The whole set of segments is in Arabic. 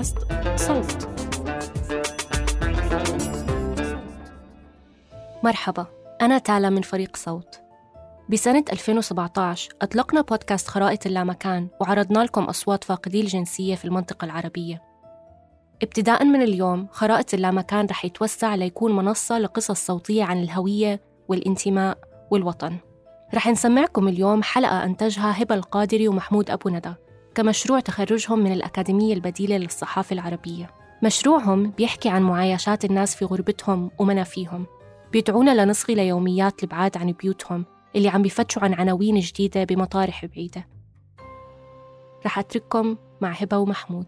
بودكاست صوت. مرحبا أنا تالا من فريق صوت. بسنة 2017 أطلقنا بودكاست خرائط اللامكان وعرضنا لكم أصوات فاقدي الجنسية في المنطقة العربية. ابتداء من اليوم خرائط اللامكان رح يتوسع ليكون منصة لقصص صوتية عن الهوية والانتماء والوطن. رح نسمعكم اليوم حلقة أنتجها هبة القادري ومحمود أبو ندى. كمشروع تخرجهم من الأكاديمية البديلة للصحافة العربية. مشروعهم بيحكي عن معايشات الناس في غربتهم ومنافيهم. بيدعونا لنصغي ليوميات البعاد عن بيوتهم اللي عم بيفتشوا عن عناوين جديدة بمطارح بعيدة. رح أترككم مع هبة ومحمود.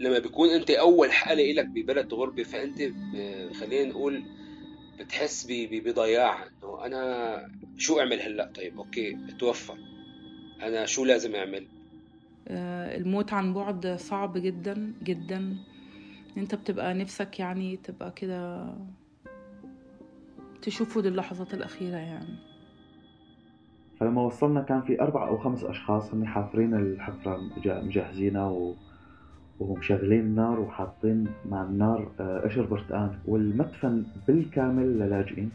لما بيكون أنت أول حالة لك ببلد غربة فأنت خلينا نقول بتحس بضياع إنه أنا شو أعمل هلأ؟ طيب أوكي اتوفى أنا شو لازم أعمل؟ آه، الموت عن بعد صعب جدا جدا. أنت بتبقى نفسك يعني تبقى كده تشوفه للحظات الأخيرة يعني. فلما وصلنا كان في أربع أو خمس أشخاص هم حافرين الحفرة مجهزينها و... ومشغلين النار وحاطين مع النار آه، قشر برتقان والمدفن بالكامل للاجئين.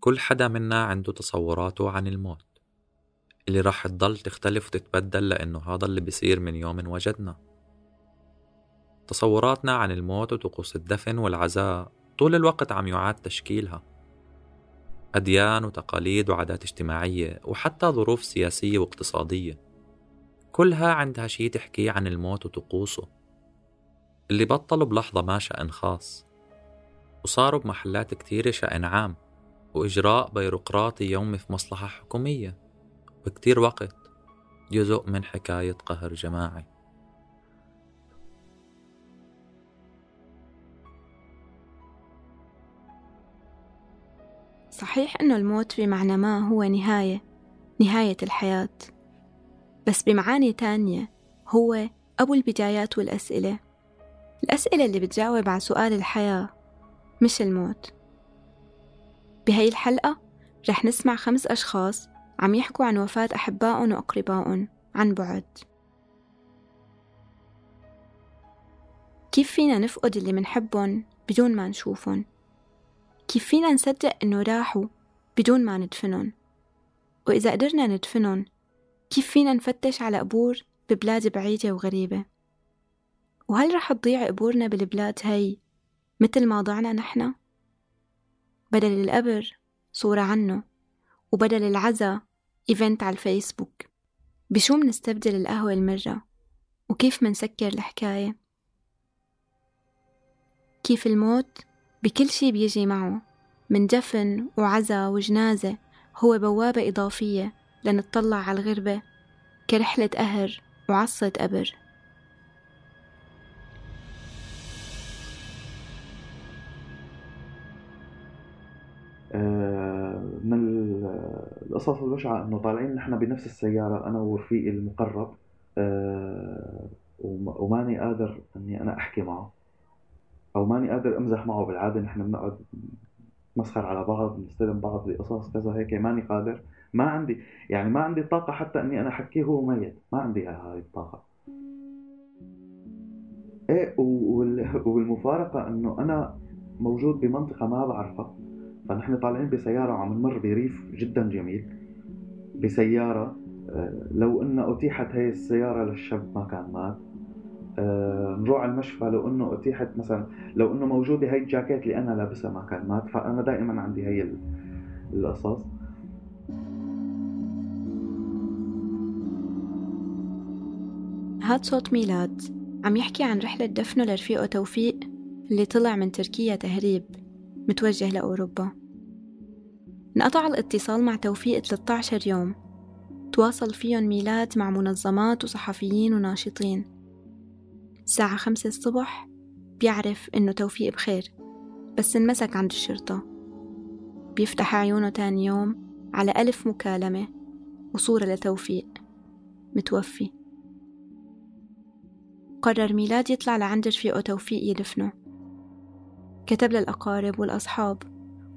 كل حدا منا عنده تصوراته عن الموت. اللي راح تضل تختلف وتتبدل لأنه هذا اللي بيصير من يوم وجدنا. تصوراتنا عن الموت وطقوس الدفن والعزاء طول الوقت عم يعاد تشكيلها. أديان وتقاليد وعادات اجتماعية وحتى ظروف سياسية واقتصادية. كلها عندها شي تحكي عن الموت وطقوسه. اللي بطلوا بلحظة ما شأن خاص. وصاروا بمحلات كتيرة شأن عام. وإجراء بيروقراطي يومي في مصلحة حكومية. بكتير وقت جزء من حكاية قهر جماعي. صحيح أنه الموت بمعنى ما هو نهاية نهاية الحياة. بس بمعاني تانية هو أبو البدايات والأسئلة. الأسئلة اللي بتجاوب على سؤال الحياة مش الموت. بهاي الحلقة رح نسمع خمس أشخاص عم يحكوا عن وفاة أحبائهم وأقربائهم عن بعد. كيف فينا نفقد اللي منحبهم بدون ما نشوفهم؟ كيف فينا نصدق إنه راحوا بدون ما ندفنهم؟ وإذا قدرنا ندفنهم كيف فينا نفتش على قبور ببلاد بعيدة وغريبة؟ وهل رح تضيع قبورنا بالبلاد هاي مثل ما ضعنا نحن؟ بدل القبر صورة عنه وبدل العزا إيفنت على الفيسبوك. بشو منستبدل القهوة المرة؟ وكيف منسكر الحكاية؟ كيف الموت؟ بكل شي بيجي معه. من دفن وعزا وجنازة هو بوابة إضافية لنطلع على الغربة كرحلة قهر وعصة قبر. القصص البشعة إنه طالعين نحن بنفس السيارة أنا ورفيقي المقرب أه وماني قادر إني أنا أحكي معه أو ماني قادر أمزح معه بالعادة نحن بنقعد نسخر على بعض نستلم بعض بقصص كذا هيك ماني قادر. ما عندي يعني ما عندي طاقة حتى إني أنا أحكيه هو ميت ما عندي هاي الطاقة. إيه والمفارقة إنه أنا موجود بمنطقة ما بعرفها. فنحن طالعين بسيارة وعم نمر بريف جدا جميل. بسيارة آه، لو ان أتيحت هي السيارة للشاب ما كان مات. آه، نروح على المشفى لو إنه أتيحت مثلا لو إنه موجودة هي الجاكيت اللي أنا لابسها ما كان مات فأنا دائما عندي هي القصص. هاد صوت ميلاد عم يحكي عن رحلة دفنه لرفيقه توفيق اللي طلع من تركيا تهريب. متوجه لأوروبا. انقطع الاتصال مع توفيق 13 يوم. تواصل فيهم ميلاد مع منظمات وصحفيين وناشطين. الساعة خمسة الصبح بيعرف إنه توفيق بخير بس انمسك عند الشرطة. بيفتح عيونه تاني يوم على ألف مكالمة وصورة لتوفيق متوفي. قرر ميلاد يطلع لعند رفيقه توفيق يدفنه كتب للأقارب والأصحاب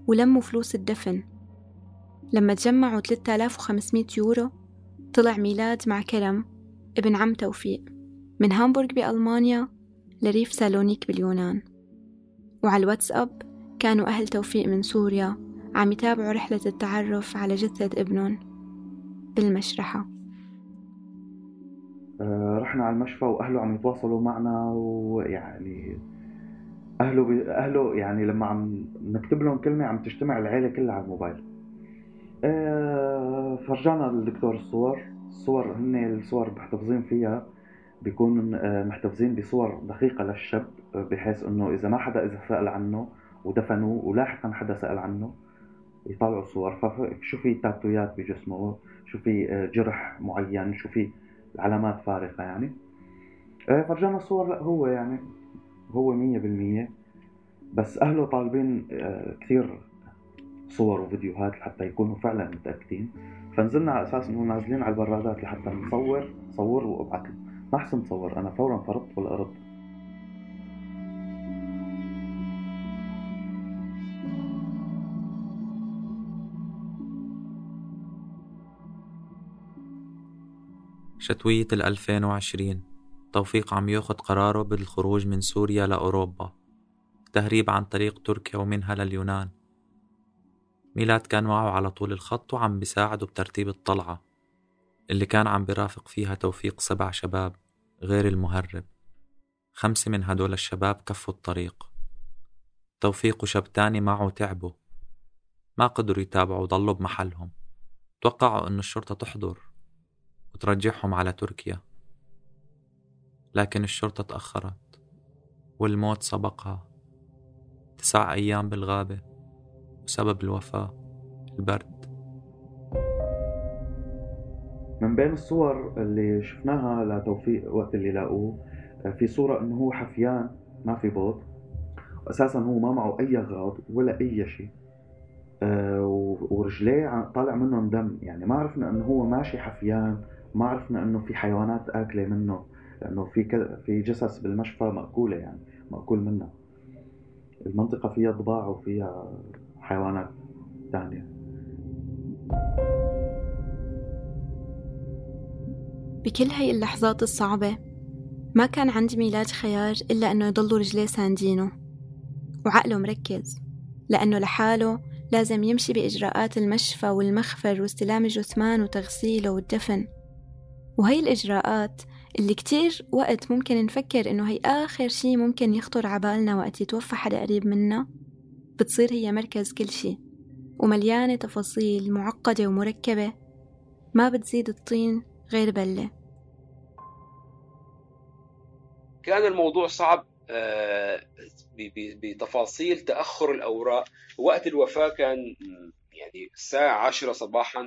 ولموا فلوس الدفن. لما تجمعوا 3500 يورو طلع ميلاد مع كرم ابن عم توفيق من هامبورغ بألمانيا لريف سالونيك باليونان. وعلى الواتساب كانوا أهل توفيق من سوريا عم يتابعوا رحلة التعرف على جثة ابنهم بالمشرحة. آه، رحنا على المشفى وأهله عم يتواصلوا معنا ويعني أهله بي... أهله يعني لما عم نكتب لهم كلمة عم تجتمع العيلة كلها على الموبايل. آه، فرجانا الدكتور الصور. الصور هن الصور محتفظين فيها. بيكون آه، محتفظين بصور دقيقة للشاب بحيث إنه إذا ما حدا إذا سأل عنه ودفنوه ولاحقا حدا سأل عنه يطلعوا الصور. فشو في تاتويات بجسمه؟ شو في جرح معين؟ شو في علامات فارقة يعني؟ فرجانا الصور لا هو يعني هو مية بالمية بس أهله طالبين كثير صور وفيديوهات لحتى يكونوا فعلا متأكدين. فنزلنا على أساس إنه نازلين على البرادات لحتى نصور صور وأبعث. ما أحسن صور أنا فورا فرطت بالأرض شتوية 2020 توفيق عم ياخد قراره بالخروج من سوريا لأوروبا تهريب عن طريق تركيا ومنها لليونان. ميلاد كان معه على طول الخط وعم بيساعده بترتيب الطلعة اللي كان عم برافق فيها توفيق سبع شباب غير المهرب. خمسة من هدول الشباب كفوا الطريق. توفيق وشاب تاني معه تعبوا ما قدروا يتابعوا وضلوا بمحلهم. توقعوا أن الشرطة تحضر وترجعهم على تركيا. لكن الشرطة تأخرت والموت سبقها تسع أيام بالغابة وسبب الوفاة البرد. من بين الصور اللي شفناها لتوفيق وقت اللي لاقوه في صورة إنه هو حفيان ما في بوط أساسا هو ما معه أي أغراض ولا أي شيء. أه ورجليه طالع منهم دم. يعني ما عرفنا إنه هو ماشي حفيان ما عرفنا إنه في حيوانات آكلة منه. لأنه في كذا في جثث بالمشفى مأكولة يعني مأكول منها. المنطقة فيها ضباع وفيها حيوانات ثانية. بكل هاي اللحظات الصعبة ما كان عند ميلاد خيار إلا أنه يضلوا رجليه ساندينه. وعقله مركز لأنه لحاله لازم يمشي بإجراءات المشفى والمخفر واستلام الجثمان وتغسيله والدفن. وهي الإجراءات اللي كتير وقت ممكن نفكر إنه هي آخر شي ممكن يخطر عبالنا وقت يتوفى حدا قريب منا بتصير هي مركز كل شي ومليانة تفاصيل معقدة ومركبة ما بتزيد الطين غير بلة. كان الموضوع صعب آه، بتفاصيل تأخر الأوراق. وقت الوفاة كان يعني الساعة عشرة صباحا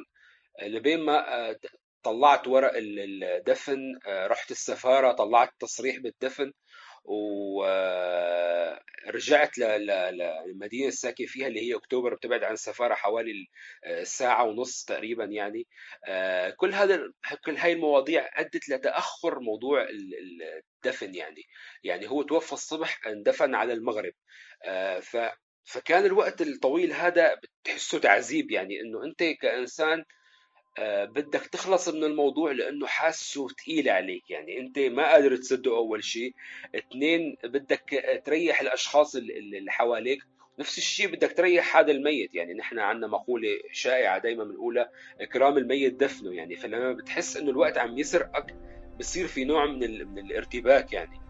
لبين ما آه، طلعت ورق الدفن آه، رحت السفارة طلعت تصريح بالدفن ورجعت للمدينة الساكن فيها اللي هي أكتوبر بتبعد عن السفارة حوالي آه، ساعة ونص تقريبا يعني. آه، كل هذا كل هاي المواضيع أدت لتأخر موضوع الدفن يعني. يعني هو توفى الصبح اندفن على المغرب. فكان الوقت الطويل هذا بتحسه تعذيب يعني إنه أنت كإنسان آه، بدك تخلص من الموضوع لأنه حاسه ثقيل عليك. يعني أنت ما قادر تصدقه أول شيء. اثنين بدك تريح الأشخاص اللي حواليك. نفس الشيء بدك تريح هذا الميت. يعني نحن عندنا مقولة شائعة دايما بنقولها إكرام الميت دفنه. يعني فلما بتحس إنه الوقت عم يسرقك بصير في نوع من. من الارتباك يعني.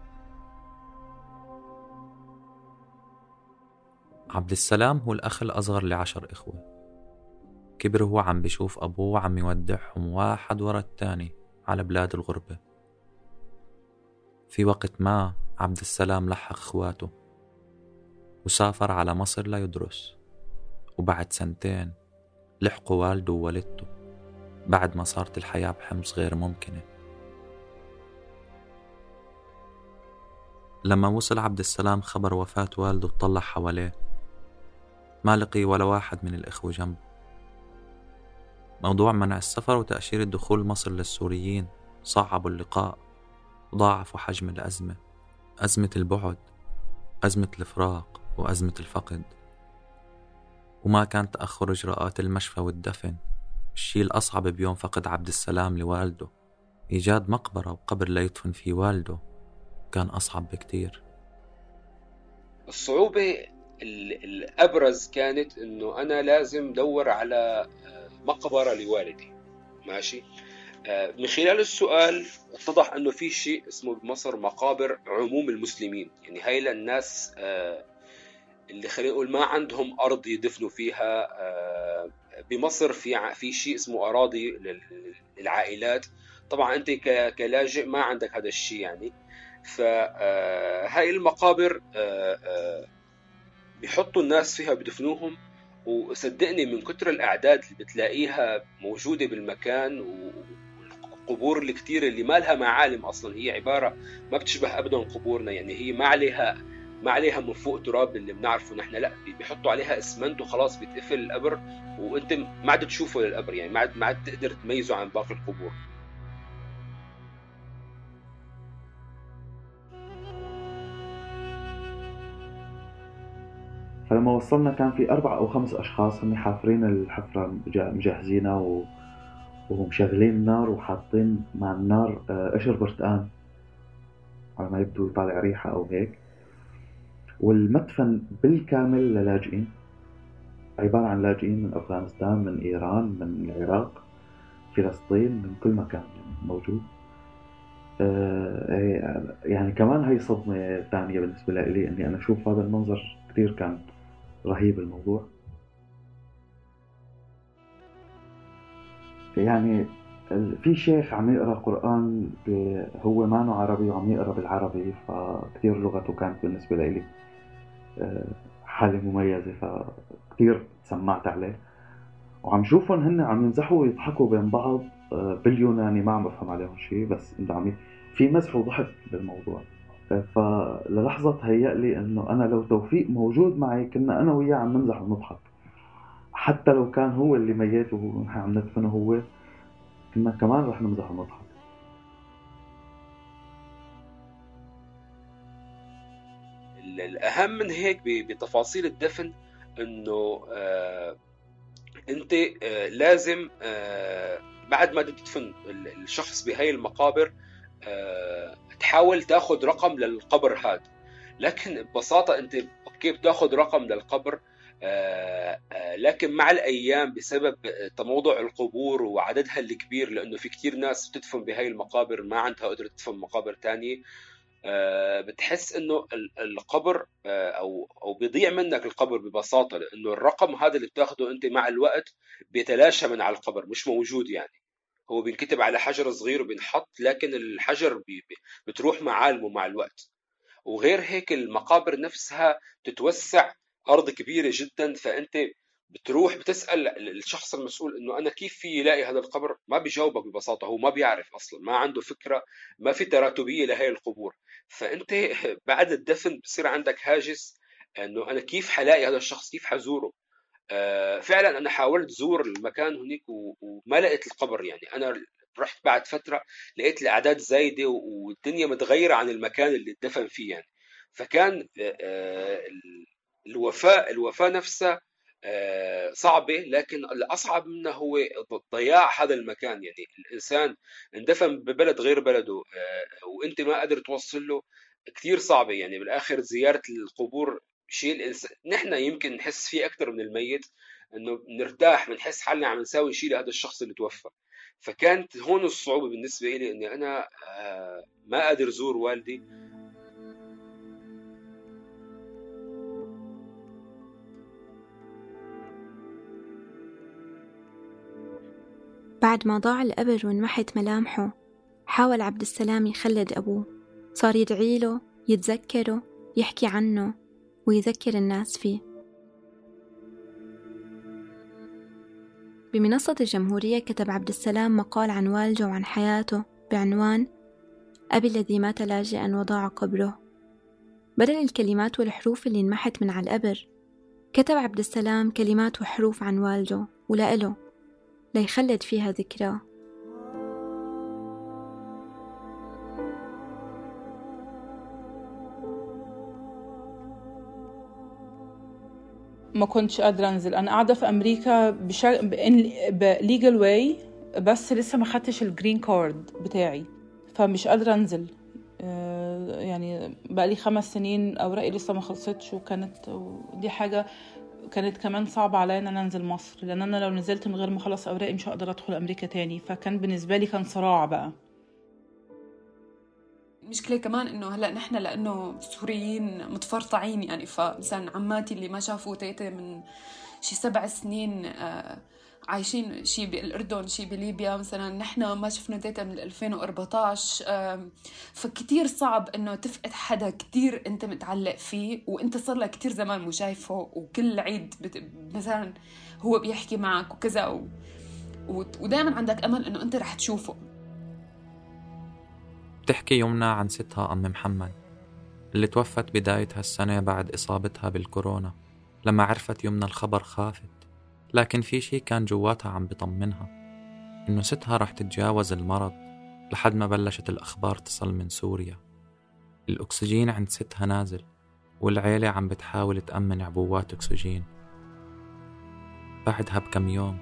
عبد السلام هو الأخ الأصغر لعشر إخوة. كبر هو عم بشوف أبوه عم يودعهم واحد ورا التاني على بلاد الغربة. في وقت ما عبد السلام لحق إخواته وسافر على مصر ليدرس وبعد سنتين لحقوا والده ووالدته بعد ما صارت الحياة بحمص غير ممكنة. لما وصل عبد السلام خبر وفاة والده اطلع حواليه ما لقي ولا واحد من الإخوة جنبه. موضوع منع السفر وتأشيرة دخول مصر للسوريين صعبوا اللقاء ضاعفوا حجم الأزمة أزمة البعد أزمة الفراق وأزمة الفقد. وما كان تأخر إجراءات المشفى والدفن. الشيء الأصعب بيوم فقد عبد السلام لوالده. إيجاد مقبرة وقبر ليدفن فيه والده. كان أصعب بكتير. الصعوبة الأبرز كانت إنه أنا لازم دور على مقبرة لوالدي. ماشي؟ من خلال السؤال اتضح إنه في شيء اسمه بمصر مقابر عموم المسلمين. يعني هاي للناس اللي خلينا نقول ما عندهم أرض يدفنوا فيها. بمصر في في شيء اسمه أراضي للعائلات. طبعا أنت كلاجئ ما عندك هذا الشيء يعني. فهاي المقابر بيحطوا الناس فيها بدفنوهم وصدقني من كتر الإعداد اللي بتلاقيها موجودة بالمكان والقبور الكتير اللي ما لها معالم أصلا هي عبارة ما بتشبه ابدا قبورنا يعني هي ما عليها ما عليها من فوق تراب اللي بنعرفه نحن لا بيحطوا عليها اسمنت وخلاص بيتقفل القبر وأنت ما عاد تشوفه للقبر يعني ما عاد ما عاد تقدر تميزه عن باقي القبور. فلما وصلنا كان في أربع أو خمس أشخاص هم حافرين الحفرة مجهزينها و... ومشغلين النار وحاطين مع النار قشر برتقان على ما يبدو يطالع ريحة أو هيك. والمدفن بالكامل للاجئين عبارة عن لاجئين من أفغانستان من إيران من العراق فلسطين من كل مكان موجود. يعني كمان هي صدمة ثانية بالنسبة لي إني أنا أشوف هذا المنظر كثير كان رهيب الموضوع. يعني في شيخ عم يقرأ قرآن هو مانو عربي وعم يقرأ بالعربي فكتير لغته كانت بالنسبة لي حالة مميزة فكتير سمعت عليه. وعم شوفهم هن عم يمزحوا ويضحكوا بين بعض باليوناني ما عم بفهم عليهم شيء بس عم في مزح وضحك بالموضوع. فللحظة تهيأ لي إنه أنا لو توفيق موجود معي كنا أنا وياه عم نمزح ونضحك. حتى لو كان هو اللي ميت ونحن عم ندفنه هو كنا كمان رح نمزح ونضحك. الأهم من هيك بتفاصيل الدفن إنه آه أنت آه لازم آه بعد ما تدفن الشخص بهاي المقابر آه تحاول تاخذ رقم للقبر هذا. لكن ببساطة أنت okay بتاخذ رقم للقبر؟ آه آه لكن مع الأيام بسبب تموضع القبور وعددها الكبير لأنه في كثير ناس بتدفن بهاي المقابر ما عندها قدرة تدفن مقابر ثانية آه بتحس إنه القبر أو أو بيضيع منك القبر ببساطة لأنه الرقم هذا اللي بتاخده أنت مع الوقت بيتلاشى من على القبر مش موجود يعني. هو بينكتب على حجر صغير وبينحط لكن الحجر بي بتروح معالمه مع الوقت. وغير هيك المقابر نفسها تتوسع أرض كبيرة جدا فأنت بتروح بتسأل الشخص المسؤول إنه أنا كيف في يلاقي هذا القبر؟ ما بيجاوبك ببساطة هو ما بيعرف أصلا ما عنده فكرة ما في تراتبية لهي القبور. فأنت بعد الدفن بصير عندك هاجس إنه أنا كيف حلاقي هذا الشخص؟ كيف حزوره؟ فعلا أنا حاولت زور المكان هناك وما لقيت القبر يعني. أنا رحت بعد فترة لقيت الأعداد زايدة والدنيا متغيرة عن المكان اللي اتدفن فيه يعني. فكان آه الوفاء الوفاة نفسها صعبة لكن الأصعب منها هو ضياع هذا المكان يعني. الإنسان اندفن ببلد غير بلده وأنت ما قادر توصل له كثير صعبة يعني. بالآخر زيارة القبور شيء الإنسان نحن يمكن نحس فيه أكثر من الميت إنه بنرتاح بنحس حالنا عم نساوي شيء لهذا الشخص اللي توفى. فكانت هون الصعوبة بالنسبة لي إني أنا ما قادر زور والدي. بعد ما ضاع القبر وانمحت ملامحه حاول عبد السلام يخلد أبوه. صار يدعي له يتذكره يحكي عنه. ويذكر الناس فيه. بمنصة الجمهورية كتب عبد السلام مقال عن والده وعن حياته بعنوان أبي الذي مات لاجئا وضاع قبره بدل الكلمات والحروف اللي انمحت من على القبر كتب عبد السلام كلمات وحروف عن والده ولإله ليخلد فيها ذكراه ما كنتش قادرة أنزل. أنا قاعدة في أمريكا بشا... ب legal way بس لسه ما خدتش ال green card بتاعي. فمش قادرة أنزل. آه، يعني بقى لي خمس سنين أوراقي لسه ما خلصتش وكانت ودي حاجة كانت كمان صعبة عليا إن أنا أنزل مصر. لأن أنا لو نزلت من غير ما أخلص أوراقي مش هقدر أدخل أمريكا تاني. فكان بالنسبة لي كان صراع بقى. المشكلة كمان إنه هلأ نحن لأنه سوريين متفرطعين يعني فمثلا عماتي اللي ما شافوا تيتا من شي سبع سنين آه، عايشين شي بالأردن شي بليبيا مثلا نحن ما شفنا تيتا من 2014 فكتير صعب إنه تفقد حدا كتير أنت متعلق فيه وأنت صار لك كتير زمان مو شايفه وكل عيد بت... مثلا هو بيحكي معك وكذا و... ودائما عندك أمل إنه أنت رح تشوفه. بتحكي يمنى عن ستها أم محمد اللي توفت بداية هالسنة بعد إصابتها بالكورونا لما عرفت يمنى الخبر خافت لكن في شي كان جواتها عم بطمنها إنه ستها رح تتجاوز المرض لحد ما بلشت الأخبار تصل من سوريا. الأكسجين عند ستها نازل والعيلة عم بتحاول تأمن عبوات أكسجين. بعدها بكم يوم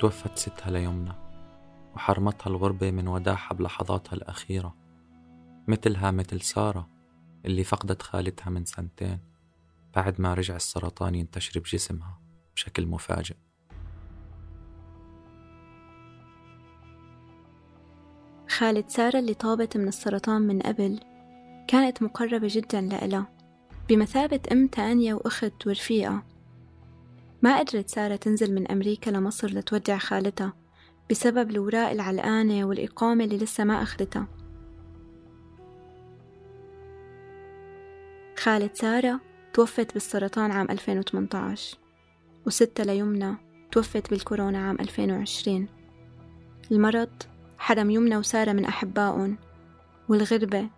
توفت ستها ليمنى وحرمتها الغربة من وداعها بلحظاتها الأخيرة. مثلها مثل سارة اللي فقدت خالتها من سنتين بعد ما رجع السرطان ينتشر بجسمها بشكل مفاجئ. خالة سارة اللي طابت من السرطان من قبل كانت مقربة جدا لإلها بمثابة أم تانية وأخت ورفيقة. ما قدرت سارة تنزل من أمريكا لمصر لتودع خالتها بسبب الوراق العلقانة والإقامة اللي لسه ما أخذتها. خالة سارة توفت بالسرطان عام 2018 وستة ليمنى توفت بالكورونا عام 2020 المرض حرم يمنى وسارة من أحبائهم والغربة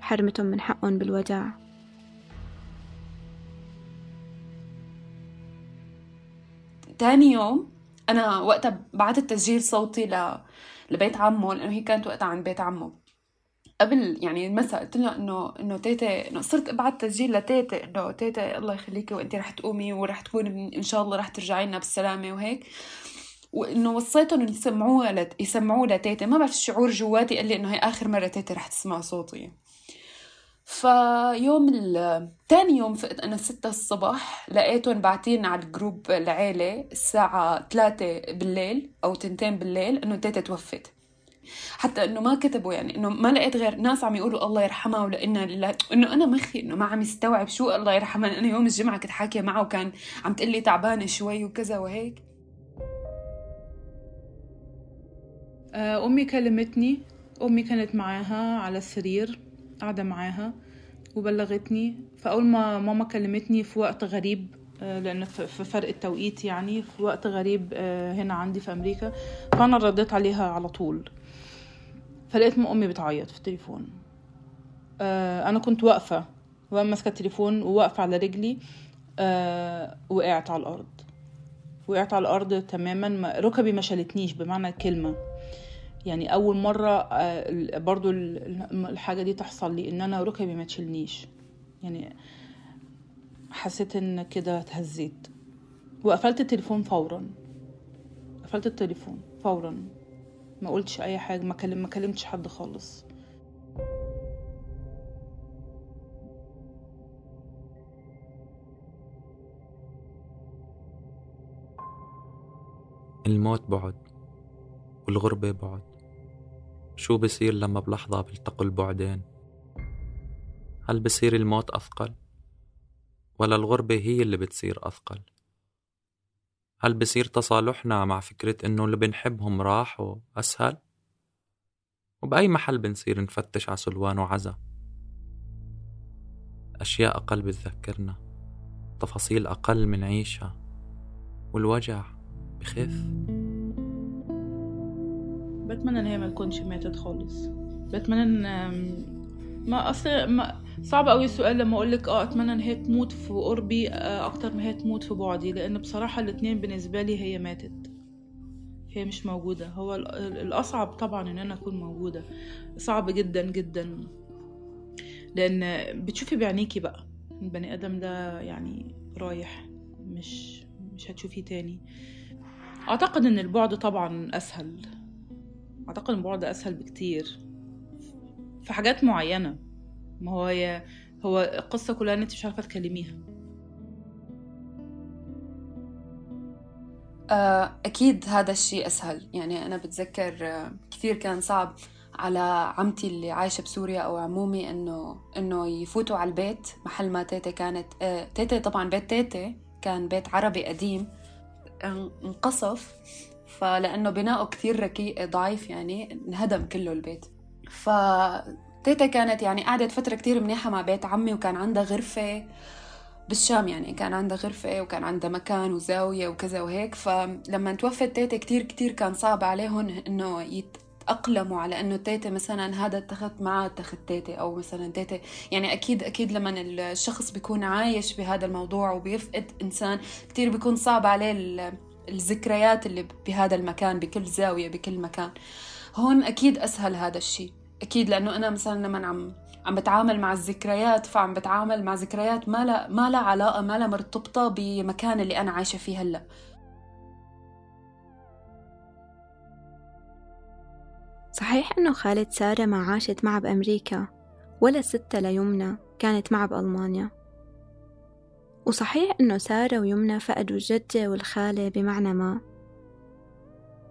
حرمتهم من حقهم بالوداع. تاني يوم أنا وقتها بعثت تسجيل صوتي ل... لبيت عمه لأنه هي كانت وقتها عند بيت عمه. قبل يعني المساء قلت لها إنه إنه تيتا إنه صرت ابعت تسجيل لتيتا إنه تيتا الله يخليكي وانت رح تقومي ورح تكون إن شاء الله رح ترجعي لنا بالسلامة وهيك. وإنه وصيتهم إنه يسمعوها لت... يسمعوه لتيتا ما بعرف الشعور جواتي قال لي إنه هي آخر مرة تيتا رح تسمع صوتي. فيوم تاني يوم فقت أنا ستة الصبح لقيتهم باعتين على الجروب العيلة الساعة ثلاثة بالليل أو تنتين بالليل إنه تيتا توفت. حتى إنه ما كتبوا يعني إنه ما لقيت غير ناس عم يقولوا الله يرحمها لله إنه أنا مخي إنه ما عم يستوعب شو الله يرحمها أنا يوم الجمعة كنت حاكية معه وكان عم تقول لي تعبانة شوي وكذا وهيك. آه، أمي كلمتني أمي كانت معاها على السرير قاعدة معاها وبلغتني. فأول ما ماما كلمتني في وقت غريب آه، لأن في فرق التوقيت يعني في وقت غريب آه، هنا عندي في أمريكا فأنا رديت عليها على طول. فلقيت أمي بتعيط في التليفون. آه، أنا كنت واقفة وأنا ماسكة التليفون وواقفة على رجلي وقعت على الأرض. وقعت على الأرض تماما ركبي ما شالتنيش بمعنى الكلمة يعني أول مرة آه، برضو الحاجة دي تحصل لي إن أنا ركبي ما تشيلنيش. يعني حسيت إن كده اتهزيت. وقفلت التليفون فورا. قفلت التليفون فورا. ما قلتش أي حاجة ما كلم ما كلمتش حد خالص. الموت بعد والغربة بعد. شو بصير لما بلحظة بيلتقوا البعدين؟ هل بصير الموت أثقل؟ ولا الغربة هي اللي بتصير أثقل؟ هل بصير تصالحنا مع فكرة إنه اللي بنحبهم راحوا أسهل؟ وبأي محل بنصير نفتش على سلوان وعزا؟ أشياء أقل بتذكرنا تفاصيل أقل منعيشها والوجع بخف بتمنى إن هي ما تكونش ماتت خالص. بتمنى إن ما أصل ما صعب قوي السؤال لما أقول لك آه أتمنى إن هي تموت في قربي آه أكتر ما هي تموت في بعدي لأن بصراحة الاتنين بالنسبة لي هي ماتت. هي مش موجودة. هو ال- ال- الأصعب طبعا إن أنا أكون موجودة. صعب جدا جدا. لأن بتشوفي بعينيكي بقى. البني آدم ده يعني رايح مش مش هتشوفيه تاني. أعتقد إن البعد طبعا أسهل. أعتقد إن البعد أسهل بكتير. في حاجات معينة. ما هو هي هو القصة كلها إن أنت مش عارفة تكلميها. آه، أكيد هذا الشيء أسهل. يعني أنا بتذكر آه، كثير كان صعب على عمتي اللي عايشة بسوريا أو عمومي إنه إنه يفوتوا على البيت محل ما تيتا كانت آه، تيتا طبعا بيت تيتا كان بيت عربي قديم إن- انقصف. فلأنه بناؤه كثير ركي ضعيف يعني انهدم كله البيت. فتيتا كانت يعني قعدت فترة كتير منيحة مع بيت عمي وكان عندها غرفة بالشام يعني كان عندها غرفة وكان عندها مكان وزاوية وكذا وهيك. فلما توفت تيتا كتير كتير كان صعب عليهم إنه يتأقلموا على إنه تيتا مثلا هذا تخت معاه تخت تيتا أو مثلا تيتا يعني أكيد أكيد لما الشخص بيكون عايش بهذا الموضوع وبيفقد إنسان كتير بيكون صعب عليه ال- الذكريات اللي بهذا المكان بكل زاوية بكل مكان. هون أكيد أسهل هذا الشيء أكيد لأنه أنا مثلا لما عم عم بتعامل مع الذكريات فعم بتعامل مع ذكريات ما لها ما لها علاقة ما لها مرتبطة بمكان اللي أنا عايشة فيه هلأ. صحيح إنه خالة سارة ما عاشت معها بأمريكا ولا ستة ليمنى كانت معها بألمانيا. وصحيح إنه سارة ويمنى فقدوا الجدة والخالة بمعنى ما.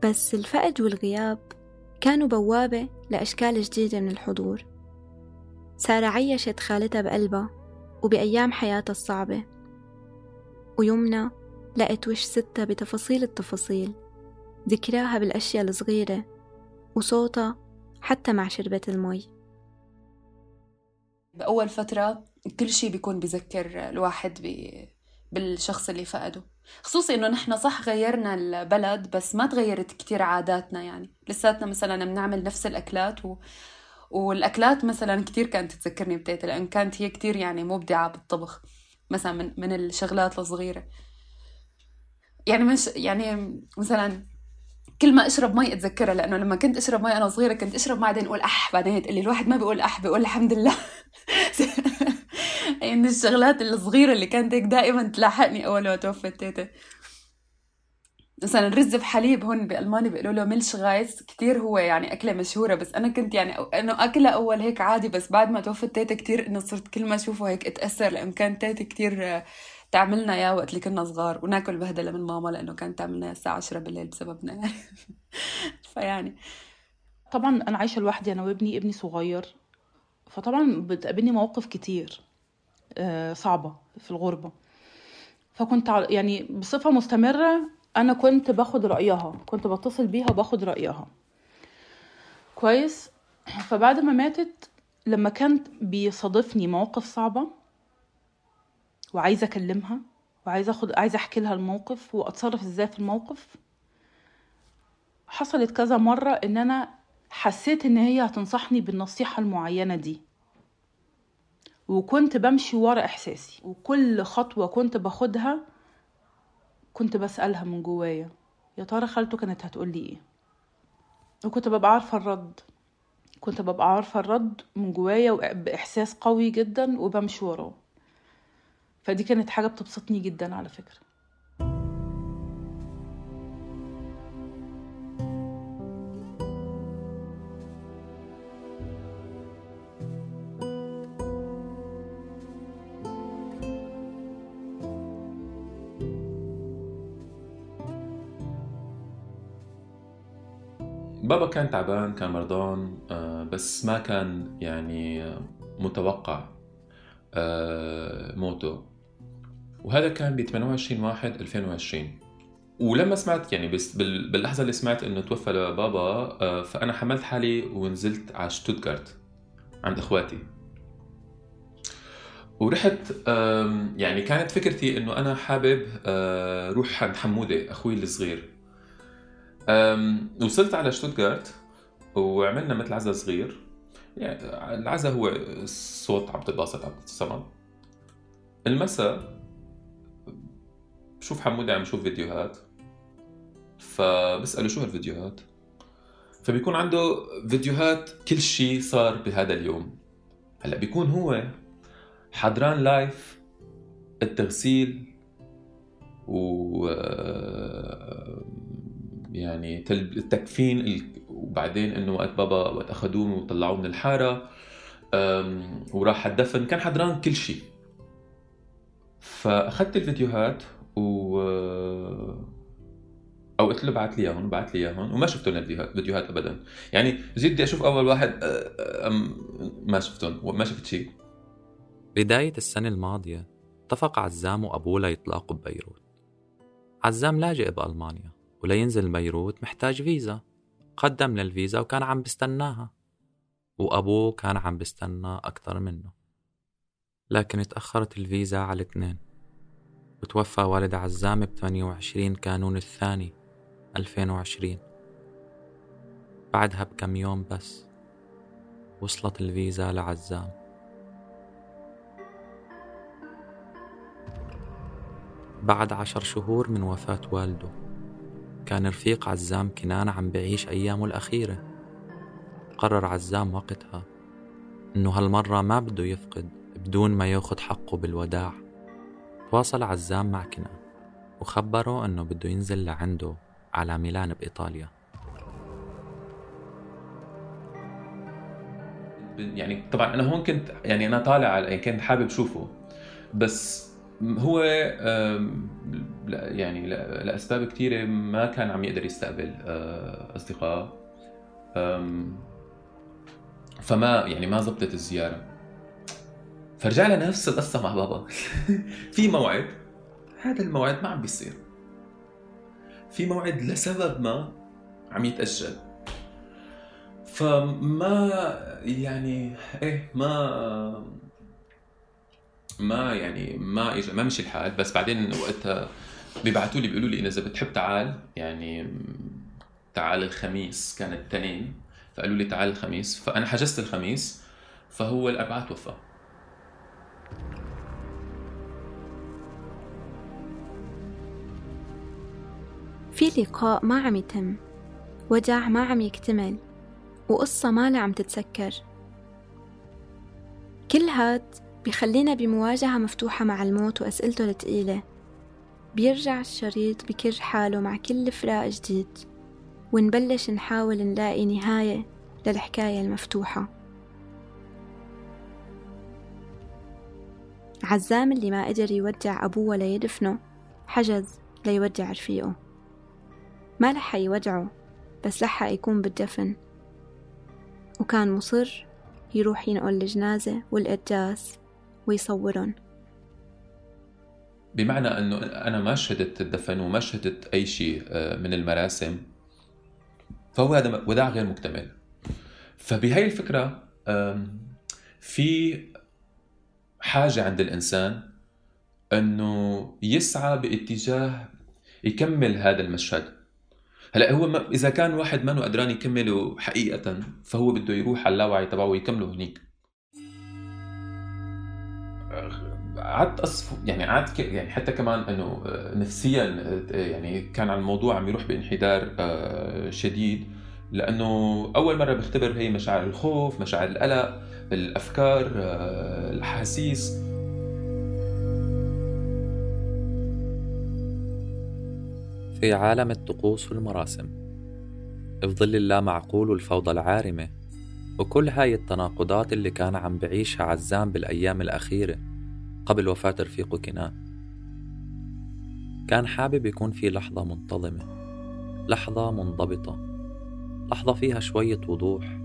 بس الفقد والغياب كانوا بوابة لأشكال جديدة من الحضور. سارة عيشت خالتها بقلبها وبأيام حياتها الصعبة. ويمنى لقت وش ستها بتفاصيل التفاصيل ذكراها بالأشياء الصغيرة وصوتها حتى مع شربة المي. بأول فترة كل شيء بيكون بذكر الواحد ب... بالشخص اللي فقده. خصوصي إنه نحن صح غيرنا البلد بس ما تغيرت كتير عاداتنا يعني. لساتنا مثلا بنعمل نفس الأكلات و... والأكلات مثلا كتير كانت تذكرني بتيتا لأن كانت هي كتير يعني مبدعة بالطبخ مثلا من من الشغلات الصغيرة. يعني مش يعني مثلا كل ما أشرب مي أتذكرها لأنه لما كنت أشرب مي أنا صغيرة كنت أشرب بعدين أقول أح بعدين تقول لي الواحد ما بيقول أح بيقول الحمد لله. يعني الشغلات الصغيرة اللي كانت هيك دائما تلاحقني أول ما توفت تيتا مثلا الرز بحليب هون بألمانيا بيقولوا له Milchreis. كثير هو يعني أكلة مشهورة بس أنا كنت يعني إنه اكلها أول هيك عادي بس بعد ما توفت تيتا كثير إنه صرت كل ما أشوفه هيك أتأثر لأنه كانت تيتا كثير تعملنا اياه وقت اللي كنا صغار. وناكل بهدلة من ماما لأنه كانت تعملنا الساعة 10 بالليل بسببنا. يعني فيعني. طبعا أنا عايشة لوحدي أنا وابني ابني صغير. فطبعا بتقابلني مواقف كتير. آه، صعبة في الغربة. فكنت يعني بصفة مستمرة أنا كنت باخد رأيها كنت بتصل بيها وباخد رأيها. كويس. فبعد ما ماتت لما كانت بيصادفني مواقف صعبة وعايزه أكلمها وعايزه اخد عايزه أحكي لها الموقف وأتصرف إزاي في الموقف حصلت كذا مرة إن أنا حسيت إن هي هتنصحني بالنصيحة المعينة دي. وكنت بمشي ورا إحساسي. وكل خطوة كنت باخدها كنت بسألها من جوايا يا ترى خالته كانت هتقولي إيه؟ وكنت ببقى عارفة الرد. كنت ببقى عارفة الرد من جوايا بإحساس قوي جدا وبمشي وراه. فدي كانت حاجة بتبسطني جدا على فكرة. بابا كان تعبان كان مرضان آه، بس ما كان يعني متوقع آه، موته. وهذا كان ب 28 واحد 2020 ولما سمعت يعني بس بال- باللحظة اللي سمعت إنه توفى بابا آه، فأنا حملت حالي ونزلت على شتوتغارت عند إخواتي. ورحت يعني كانت فكرتي إنه أنا حابب روح عند حمودة أخوي الصغير. وصلت على شتوتغارت وعملنا مثل عزا صغير. يعني العزاء هو صوت عبد الباسط عبد الصمد. المساء بشوف حمودي عم يشوف فيديوهات فبسأله شو هالفيديوهات؟ فبيكون عنده فيديوهات كل شيء صار بهذا اليوم. هلأ بيكون هو حضران لايف التغسيل و يعني التكفين وبعدين إنه وقت بابا وقت اخذوه وطلعوه من الحارة وراح الدفن كان حضران كل شيء. فأخذت الفيديوهات و أو قلت له بعث لي إياهم بعث لي إياهم وما شفتهم الفيديوهات ابدا. يعني جيت بدي أشوف أول واحد ما شفتهم وما شفت شيء. بداية السنة الماضية اتفق عزام وأبوه ليطلقوا ببيروت. عزام لاجئ بألمانيا. ولينزل بيروت محتاج فيزا. قدم للفيزا وكان عم بستناها. وأبوه كان عم بستنى أكثر منه. لكن اتأخرت الفيزا على الاثنين وتوفى والد عزام ب 28 كانون الثاني 2020 بعدها بكم يوم بس وصلت الفيزا لعزام. بعد عشر شهور من وفاة والده. كان رفيق عزام كنان عم بعيش أيامه الأخيرة. قرر عزام وقتها إنه هالمرة ما بده يفقد بدون ما ياخد حقه بالوداع. تواصل عزام مع كنان وخبره إنه بده ينزل لعنده على ميلان بإيطاليا. يعني طبعا أنا هون كنت يعني أنا طالع يعني كنت حابب شوفه. بس هو يعني لأسباب كثيره ما كان عم يقدر يستقبل آه، أصدقاء. فما يعني ما زبطت الزيارة. فرجعنا نفس القصة مع بابا. في موعد هذا الموعد ما عم بيصير. في موعد لسبب ما عم يتأجل. فما يعني إيه ما ما يعني ما إجا ما مشي الحال. بس بعدين وقتها بيبعتوا لي بيقولوا لي إذا بتحب تعال يعني تعال الخميس كان التنين. فقالوا لي تعال الخميس. فأنا حجزت الخميس فهو الأربعاء توفى. في لقاء ما عم يتم. وداع ما عم يكتمل. وقصة ما عم تتسكر. كل هاد بيخلينا بمواجهة مفتوحة مع الموت وأسئلته الثقيلة بيرجع الشريط بكر حاله مع كل فراق جديد. ونبلش نحاول نلاقي نهاية للحكاية المفتوحة. عزام اللي ما قدر يودع أبوه ولا يدفنه حجز ليودع رفيقه. ما لحق يودعه بس لحق يكون بالدفن. وكان مصر يروح ينقل الجنازة والقداس. ويصورهم بمعنى أنه أنا ما شهدت الدفن وما شهدت أي شيء آه، من المراسم فهو هذا وداع غير مكتمل. فبهي الفكرة في حاجة عند الإنسان أنه يسعى باتجاه يكمل هذا المشهد. هلأ هو ما إذا كان واحد ما قدران يكمله حقيقة فهو بده يروح على اللاوعي تبعه ويكمله هنيك. قعدت اصف يعني قعدت يعني حتى كمان إنه آه، نفسيا آه، يعني كان على الموضوع عم يروح بانحدار آه، شديد لأنه أول مرة بختبر هي مشاعر الخوف مشاعر القلق الأفكار الأحاسيس. في عالم الطقوس والمراسم في ظل اللامعقول والفوضى العارمة وكل هاي التناقضات اللي كان عم بعيشها عزام بالأيام الأخيرة قبل وفاة رفيقه كنان. كان حابب يكون في لحظة منتظمة لحظة منضبطة لحظة فيها شوية وضوح.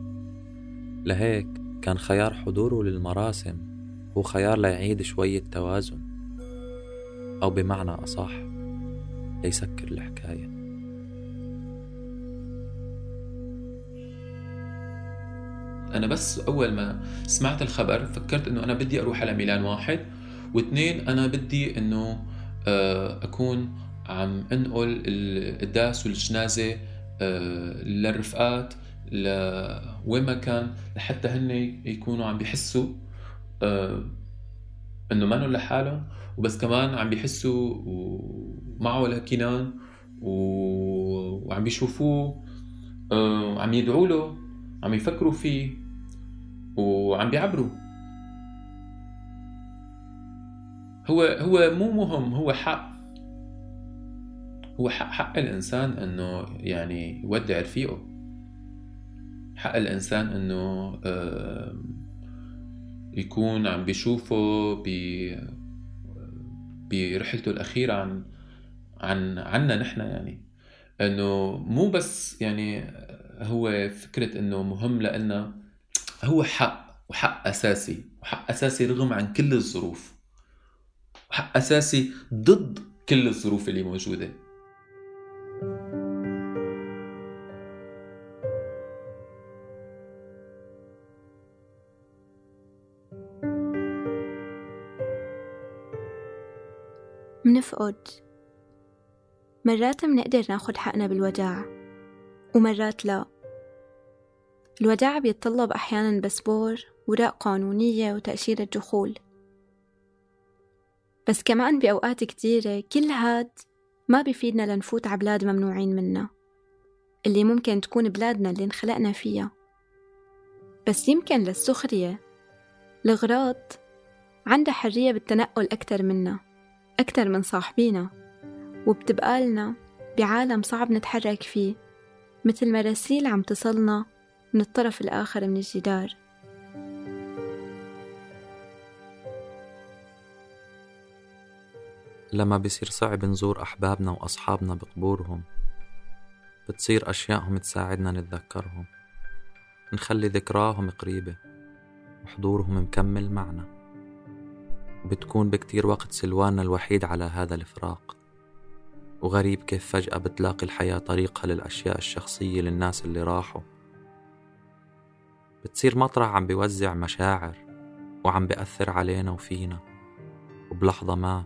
لهيك كان خيار حضوره للمراسم هو خيار ليعيد شوية توازن. أو بمعنى أصح ليسكر الحكاية. أنا بس أول ما سمعت الخبر فكرت إنه أنا بدي أروح على ميلان واحد. واثنين أنا بدي إنه آه، أكون عم أنقل القداس والجنازة آه، للرفقات لوين ما كان لحتى هن يكونوا عم بيحسوا آه إنه ما لحالهم وبس كمان عم بيحسوا معه لكنان وعم بيشوفوه آه عم يدعوا له عم يفكروا فيه وعم بيعبروا. هو هو مو مهم هو حق. هو حق, حق الإنسان إنه يعني يودع رفيقه حق الإنسان إنه يكون عم بيشوفه ب برحلته الأخيرة عن عن عنا نحن يعني. إنه مو بس يعني هو فكرة إنه مهم لنا هو حق وحق أساسي وحق أساسي رغم عن كل الظروف. وحق أساسي ضد كل الظروف اللي موجودة. منفقد. مرات منقدر ناخد حقنا بالوداع ومرات لا. الوداع بيتطلب أحيانا باسبور وراء قانونية وتأشيرة دخول. بس كمان بأوقات كتيرة كل هاد ما بيفيدنا لنفوت على بلاد ممنوعين منا اللي ممكن تكون بلادنا اللي انخلقنا فيها. بس يمكن للسخرية الغراض عندها حرية بالتنقل أكتر منا أكتر من صاحبينا وبتبقى لنا بعالم صعب نتحرك فيه مثل مراسيل عم تصلنا من الطرف الآخر من الجدار. لما بصير صعب نزور أحبابنا وأصحابنا بقبورهم بتصير أشيائهم تساعدنا نتذكرهم نخلي ذكراهم قريبة وحضورهم مكمل معنا. بتكون بكتير وقت سلواننا الوحيد على هذا الفراق. وغريب كيف فجأة بتلاقي الحياة طريقها للأشياء الشخصية للناس اللي راحوا. بتصير مطرح عم بيوزع مشاعر وعم بيأثر علينا وفينا. وبلحظة ما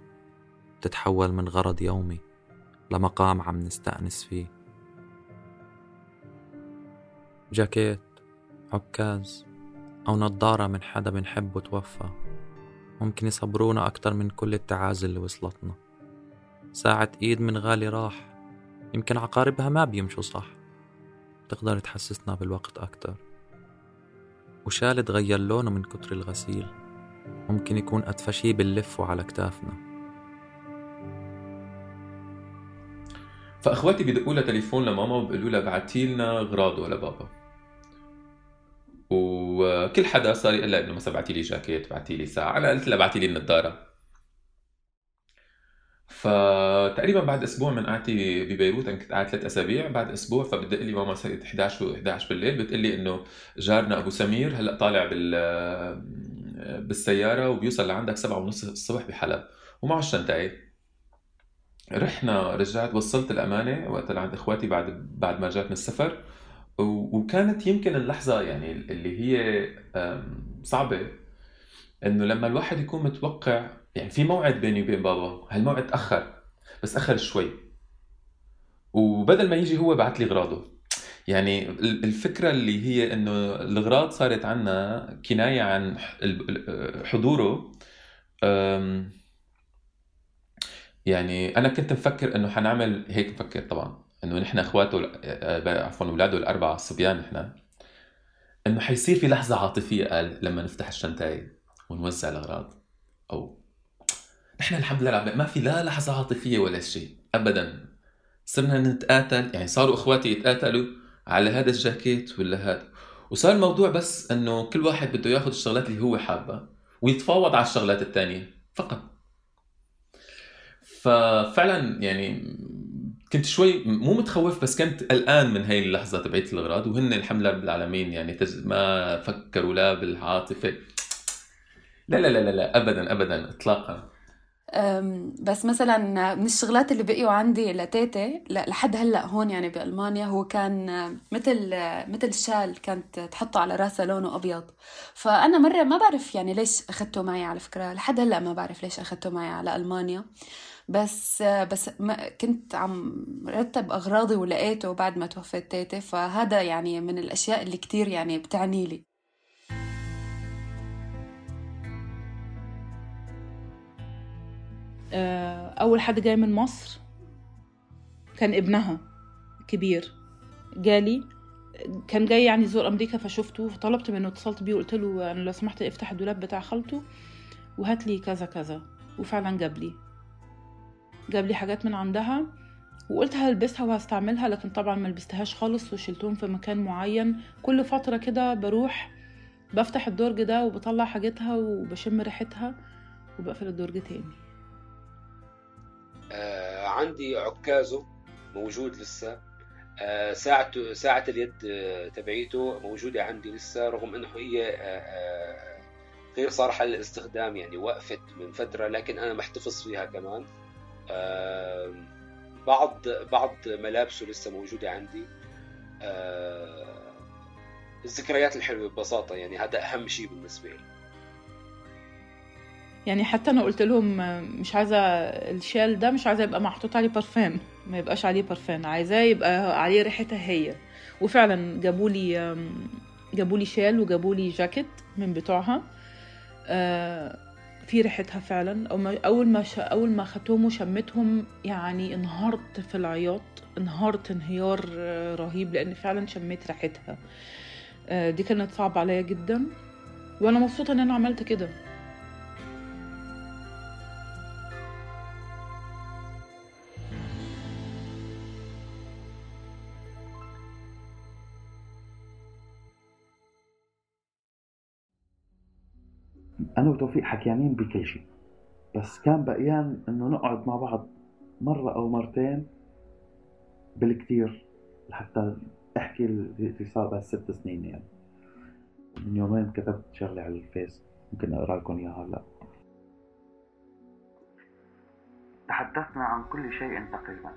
بتتحول من غرض يومي لمقام عم نستأنس فيه. جاكيت عكاز أو نظارة من حدا بنحبه توفى. ممكن يصبرونا أكتر من كل التعازي اللي وصلتنا. ساعة إيد من غالي راح. يمكن عقاربها ما بيمشوا صح. تقدر تحسسنا بالوقت أكتر. وشال تغير لونه من كتر الغسيل. ممكن يكون أدفى شي بنلفه على كتافنا. فأخواتي بدقوا لها تليفون لماما وبيقولوا لها بعتي لنا غراضه لبابا وكل حدا صار يقول لها إنه مثلا بعتي لي جاكيت بعتي لي ساعة. أنا قلت لها بعتي لي النظاره فتقريبا بعد أسبوع من قعدتي ببيروت أنا كنت قاعد ثلاث أسابيع. بعد أسبوع فبدق لي ماما صارت 11 و 11 بالليل. بتقول لي إنه جارنا أبو سمير هلأ طالع بال بالسيارة وبيوصل لعندك سبعة ونص الصبح بحلب. ومعه الشنطايه رحنا رجعت وصلت الأمانة وقت عند إخواتي بعد بعد ما رجعت من السفر وكانت يمكن اللحظة يعني اللي هي صعبة. إنه لما الواحد يكون متوقع يعني في موعد بيني وبين بابا هالموعد تاخر بس أخر شوي. وبدل ما يجي هو بعت لي غراضه يعني الفكرة اللي هي إنه الأغراض صارت عنا كناية عن حضوره. يعني أنا كنت مفكر إنه حنعمل هيك مفكر طبعا إنه نحن إخواته عفوا أولاده الأربعة الصبيان نحن إنه حيصير في لحظة عاطفية قال لما نفتح الشنتاي ونوزع الأغراض أو نحن الحمد لله ما في لا لحظة عاطفية ولا شيء ابدا. صرنا نتقاتل يعني صاروا إخواتي يتقاتلوا على هذا الجاكيت ولا هذا. وصار الموضوع بس إنه كل واحد بده ياخذ الشغلات اللي هو حابها ويتفاوض على الشغلات الثانية فقط. ففعلا يعني كنت شوي مو متخوف بس كنت قلقان من هاي اللحظة تبعت الأغراض وهن الحمد لله بالعالمين يعني تز... ما فكروا لا بالعاطفة. لا لا لا لا, ابدا ابدا اطلاقا. بس مثلا من الشغلات اللي بقيوا عندي لتيتي لحد هلأ هون يعني بألمانيا هو كان مثل مثل شال كانت تحطه على راسها لونه أبيض. فأنا مرة ما بعرف يعني ليش اخذته معي على فكرة لحد هلأ ما بعرف ليش اخذته معي على ألمانيا. بس بس ما كنت عم رتب أغراضي ولقيته بعد ما توفيت تيتي فهذا يعني من الأشياء اللي كتير يعني بتعني لي. أول حد جاي من مصر كان ابنها كبير. جالي كان جاي يعني يزور أمريكا فشفته فطلبت منه اتصلت بيه وقلت له أنا لو سمحت افتح الدولاب بتاع خالته وهات لي كذا كذا. وفعلا جاب لي. جاب لي حاجات من عندها وقلت هلبسها وهستعملها لكن طبعا ما لبستهاش خالص وشلتهم في مكان معين. كل فترة كده بروح بفتح الدرج ده وبطلع حاجتها وبشم ريحتها وبقفل الدرج تاني. آه عندي عكازه موجود لسه. آه ساعة ساعة اليد آه، تبعيته موجودة عندي لسه رغم إنه هي آه, آه، غير صالحة للاستخدام يعني وقفت من فترة لكن أنا محتفظ فيها كمان. آه بعض بعض ملابسه لسه موجودة عندي. الذكريات الحلوة ببساطة يعني هذا أهم شيء بالنسبة لي. يعني حتى أنا قلت لهم مش عايزة الشال ده مش عايزة يبقى محطوط عليه برفان ما يبقاش عليه برفان عايزاه يبقى عليه ريحتها هي. وفعلا جابوا لي جابوا لي شال وجابوا لي جاكيت من بتوعها. آه، في ريحتها فعلا. أول ما أول ما اخدتهم وشمتهم يعني انهارت في العياط. انهارت انهيار رهيب لأن فعلا شميت ريحتها. آه، دي كانت صعبة عليا جدا. وأنا مبسوطة إن أنا عملت كده. أنا وتوفيق حكيانين بكل شيء. بس كان بقيان إنه نقعد مع بعض مرة أو مرتين بالكثير لحتى أحكي اللي صار بس ست سنين يعني. من يومين كتبت شغلة على الفيس ممكن أقرأ لكم إياها هلا. تحدثنا عن كل شيء تقريبا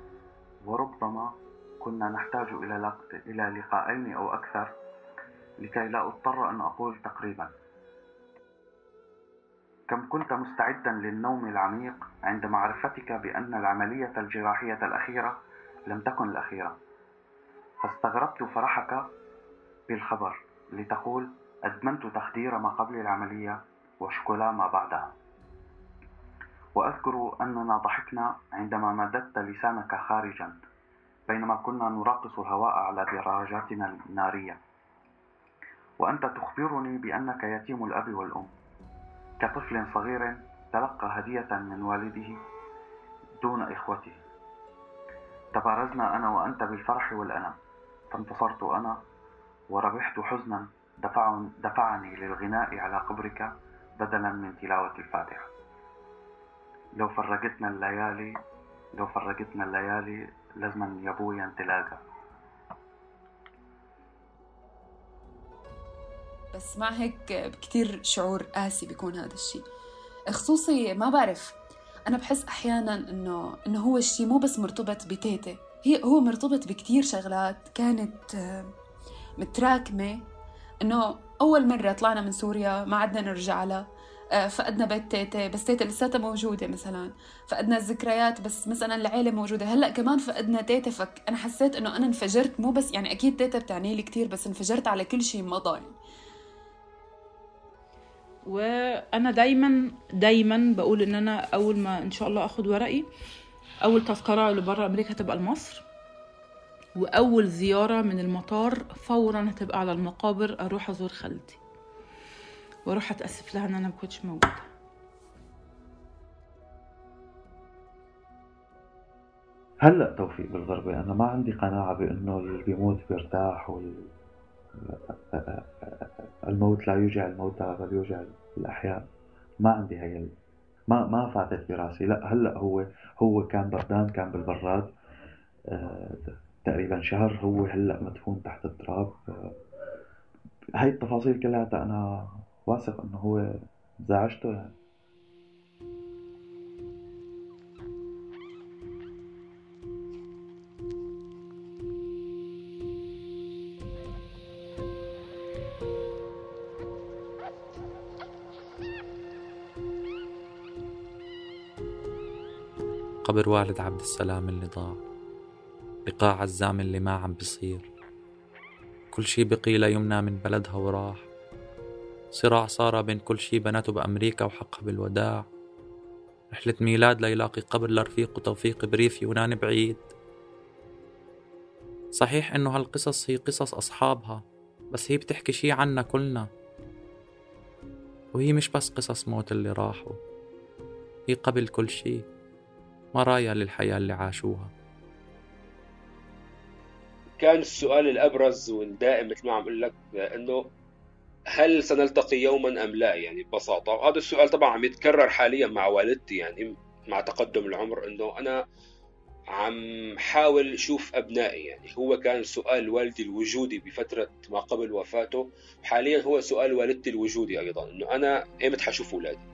وربما كنا نحتاج إلى إلى لقاءين أو أكثر لكي لا أضطر أن أقول تقريبا. كم كنت مستعدا للنوم العميق عند معرفتك بأن العملية الجراحية الأخيرة لم تكن الأخيرة. فاستغربت فرحك بالخبر لتقول أدمنت تخدير ما قبل العملية وشكولا ما بعدها. وأذكر أننا ضحكنا عندما مددت لسانك خارجا بينما كنا نراقص الهواء على دراجاتنا النارية. وأنت تخبرني بأنك يتيم الأب والأم. كطفل صغير تلقى هدية من والده دون إخوته. تبارزنا أنا وأنت بالفرح والألم فانتصرت أنا وربحت حزنا. دفعني للغناء على قبرك بدلا من تلاوة الفاتحة. لو فرقتنا الليالي لو فرقتنا الليالي لازما يا ابويا نتلاقى بس مع هيك كتير شعور قاسي بيكون هذا الشيء خصوصي ما بعرف أنا بحس أحيانا إنه إنه هو الشيء مو بس مرتبط بتيتي هي هو مرتبط بكتير شغلات كانت آه، متراكمة. إنه أول مرة طلعنا من سوريا ما عدنا نرجع لها آه، فقدنا بيت تيتي بس تيتي لساتها موجودة مثلا. فقدنا الذكريات بس مثلا العيلة موجودة. هلأ كمان فقدنا تيتي فأنا حسيت إنه أنا انفجرت مو بس يعني أكيد تيتي بتعني لي كتير بس انفجرت على كل شيء مضى يعني وأنا دايما دايما بقول إن أنا أول ما إن شاء الله آخد ورقي أول تذكرة لبره أمريكا هتبقى لمصر وأول زيارة من المطار فورا هتبقى على المقابر أروح أزور خالتي. وأروح أتأسف لها إن أنا ما كنتش موجودة. هلا توفيق بالغربة أنا ما عندي قناعة بأنه اللي بيموت بيرتاح وال الموت لا يوجع الموتى بل يوجع الأحياء. ما عندي هي ما ما فاتت براسي لا هلأ هو هو كان بردان كان بالبراد آه، تقريبا شهر. هو هلأ مدفون تحت التراب. آه، هاي التفاصيل كلها أنا واثق إنه هو زعجته. يعني قبر والد عبد السلام اللي ضاع. لقاء عزام اللي ما عم بصير. كل شي بقي ليمنى من بلدها وراح. صراع صار بين كل شي بنته بأمريكا وحقها بالوداع. رحلة ميلاد ليلاقي قبر لرفيق وتوفيق بريف يونان بعيد. صحيح إنه هالقصص هي قصص أصحابها بس هي بتحكي شي عنا كلنا. وهي مش بس قصص موت اللي راحوا هي قبل كل شي. مرايا للحياة اللي عاشوها. كان السؤال الأبرز والدائم مثل ما عم أقول لك إنه هل سنلتقي يوما أم لا؟ يعني ببساطة وهذا السؤال طبعا عم يتكرر حاليا مع والدتي يعني مع تقدم العمر إنه أنا عم حاول شوف أبنائي يعني هو كان سؤال والدي الوجودي بفترة ما قبل وفاته وحاليا هو سؤال والدتي الوجودي أيضا إنه أنا إيمتى حشوف أولادي؟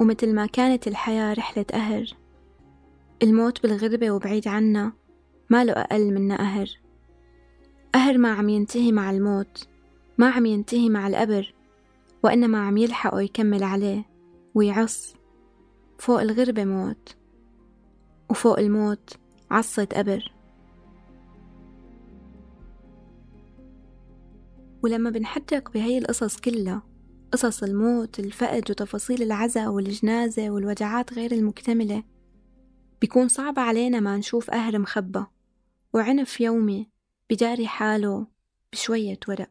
ومثل ما كانت الحياة رحلة قهر الموت بالغربة وبعيد عنا ما له أقل منا قهر قهر ما عم ينتهي مع الموت ما عم ينتهي مع القبر وإنما عم يلحقه يكمل عليه ويعص. فوق الغربة موت وفوق الموت عصة قبر. ولما بنحدق بهي القصص كلها قصص الموت الفقد وتفاصيل العزاء والجنازة والوجعات غير المكتملة. بيكون صعب علينا ما نشوف قهر مخبى وعنف يومي بداري حاله بشوية ورق.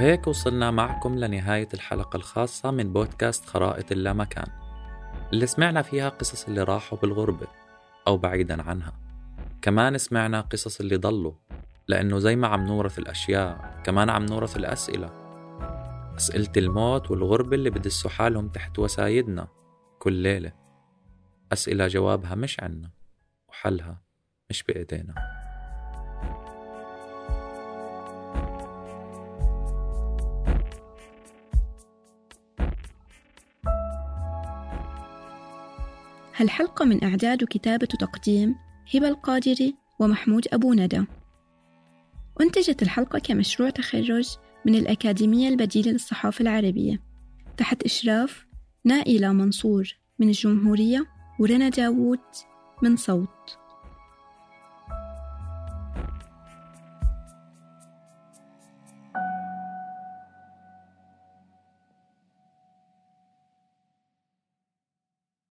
وهيك وصلنا معكم لنهاية الحلقة الخاصة من بودكاست خرائط اللامكان اللي سمعنا فيها قصص اللي راحوا بالغربة أو بعيدا عنها. كمان سمعنا قصص اللي ضلوا لأنه زي ما عم نورث الأشياء كمان عم نورث الأسئلة. أسئلة الموت والغربة اللي بدسوا حالهم تحت وسايدنا كل ليلة. أسئلة جوابها مش عنا وحلها مش بإيدينا. هالحلقة من إعداد وكتابة وتقديم هبة القادري ومحمود أبو ندى. أنتجت الحلقة كمشروع تخرج من الأكاديمية البديلة للصحافة العربية. تحت إشراف نائلة منصور من الجمهورية ورنا داوود من صوت.